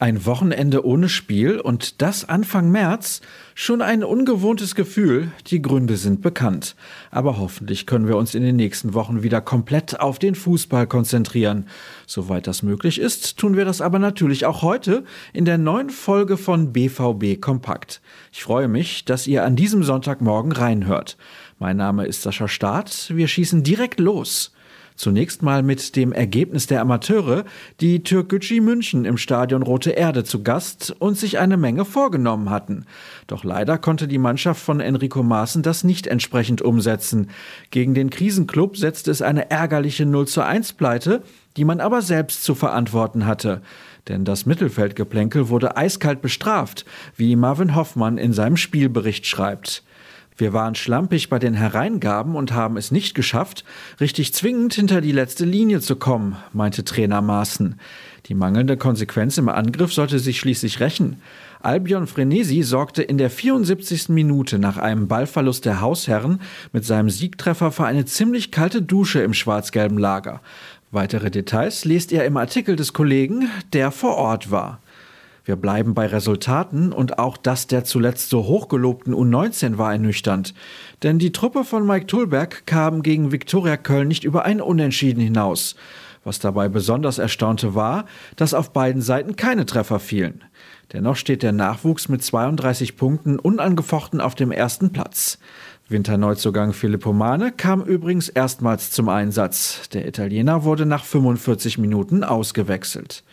Ein Wochenende ohne Spiel und das Anfang März? Schon ein ungewohntes Gefühl, die Gründe sind bekannt. Aber hoffentlich können wir uns in den nächsten Wochen wieder komplett auf den Fußball konzentrieren. Soweit das möglich ist, tun wir das aber natürlich auch heute in der neuen Folge von BVB Kompakt. Ich freue mich, dass ihr an diesem Sonntagmorgen reinhört. Mein Name ist Sascha Staat, wir schießen direkt los. Zunächst mal mit dem Ergebnis der Amateure, die Türkgücü München im Stadion Rote Erde zu Gast und sich eine Menge vorgenommen hatten. Doch leider konnte die Mannschaft von Enrico Maaßen das nicht entsprechend umsetzen. Gegen den Krisenclub setzte es eine ärgerliche 0 zu 1 Pleite, die man aber selbst zu verantworten hatte. Denn das Mittelfeldgeplänkel wurde eiskalt bestraft, wie Marvin Hoffmann in seinem Spielbericht schreibt. Wir waren schlampig bei den Hereingaben und haben es nicht geschafft, richtig zwingend hinter die letzte Linie zu kommen, meinte Trainer Maaßen. Die mangelnde Konsequenz im Angriff sollte sich schließlich rächen. Albion Frenesi sorgte in der 74. Minute nach einem Ballverlust der Hausherren mit seinem Siegtreffer für eine ziemlich kalte Dusche im schwarz-gelben Lager. Weitere Details lest ihr im Artikel des Kollegen, der vor Ort war. Wir bleiben bei Resultaten und auch das der zuletzt so hochgelobten U19 war ernüchternd. Denn die Truppe von Mike Tulberg kam gegen Viktoria Köln nicht über ein Unentschieden hinaus. Was dabei besonders erstaunte war, dass auf beiden Seiten keine Treffer fielen. Dennoch steht der Nachwuchs mit 32 Punkten unangefochten auf dem ersten Platz. Winterneuzugang Filippo Mane kam übrigens erstmals zum Einsatz. Der Italiener wurde nach 45 Minuten ausgewechselt.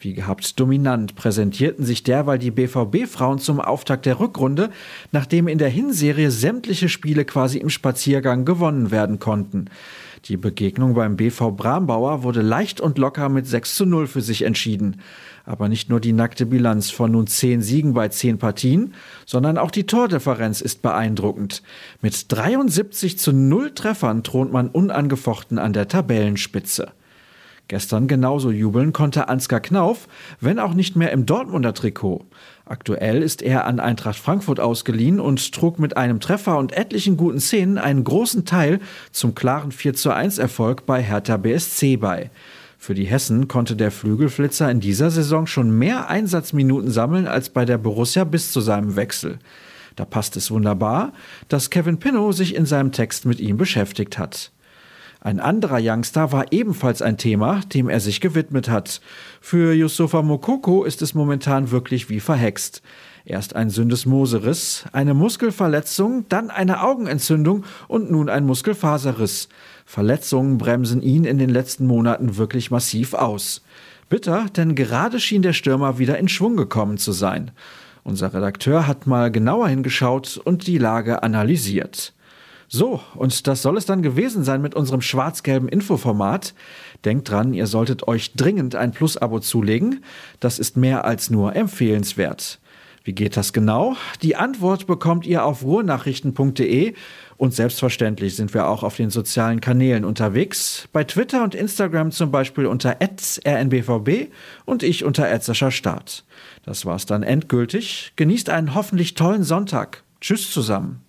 Wie gehabt dominant präsentierten sich derweil die BVB-Frauen zum Auftakt der Rückrunde, nachdem in der Hinserie sämtliche Spiele quasi im Spaziergang gewonnen werden konnten. Die Begegnung beim BV Brambauer wurde leicht und locker mit 6 zu 0 für sich entschieden. Aber nicht nur die nackte Bilanz von nun 10 Siegen bei 10 Partien, sondern auch die Tordifferenz ist beeindruckend. Mit 73 zu 0 Treffern thront man unangefochten an der Tabellenspitze. Gestern genauso jubeln konnte Ansgar Knauf, wenn auch nicht mehr im Dortmunder Trikot. Aktuell ist er an Eintracht Frankfurt ausgeliehen und trug mit einem Treffer und etlichen guten Szenen einen großen Teil zum klaren 4 zu 1 Erfolg bei Hertha BSC bei. Für die Hessen konnte der Flügelflitzer in dieser Saison schon mehr Einsatzminuten sammeln als bei der Borussia bis zu seinem Wechsel. Da passt es wunderbar, dass Kevin Pinnow sich in seinem Text mit ihm beschäftigt hat. Ein anderer Youngster war ebenfalls ein Thema, dem er sich gewidmet hat. Für Yusufa Mokoko ist es momentan wirklich wie verhext. Erst ein Syndesmoseriss, eine Muskelverletzung, dann eine Augenentzündung und nun ein Muskelfaserriss. Verletzungen bremsen ihn in den letzten Monaten wirklich massiv aus. Bitter, denn gerade schien der Stürmer wieder in Schwung gekommen zu sein. Unser Redakteur hat mal genauer hingeschaut und die Lage analysiert. So, und das soll es dann gewesen sein mit unserem schwarz-gelben Infoformat. Denkt dran, ihr solltet euch dringend ein Plus-Abo zulegen. Das ist mehr als nur empfehlenswert. Wie geht das genau? Die Antwort bekommt ihr auf ruhrnachrichten.de und selbstverständlich sind wir auch auf den sozialen Kanälen unterwegs. Bei Twitter und Instagram zum Beispiel unter rnbvb und ich unter Start. Das war's dann endgültig. Genießt einen hoffentlich tollen Sonntag. Tschüss zusammen.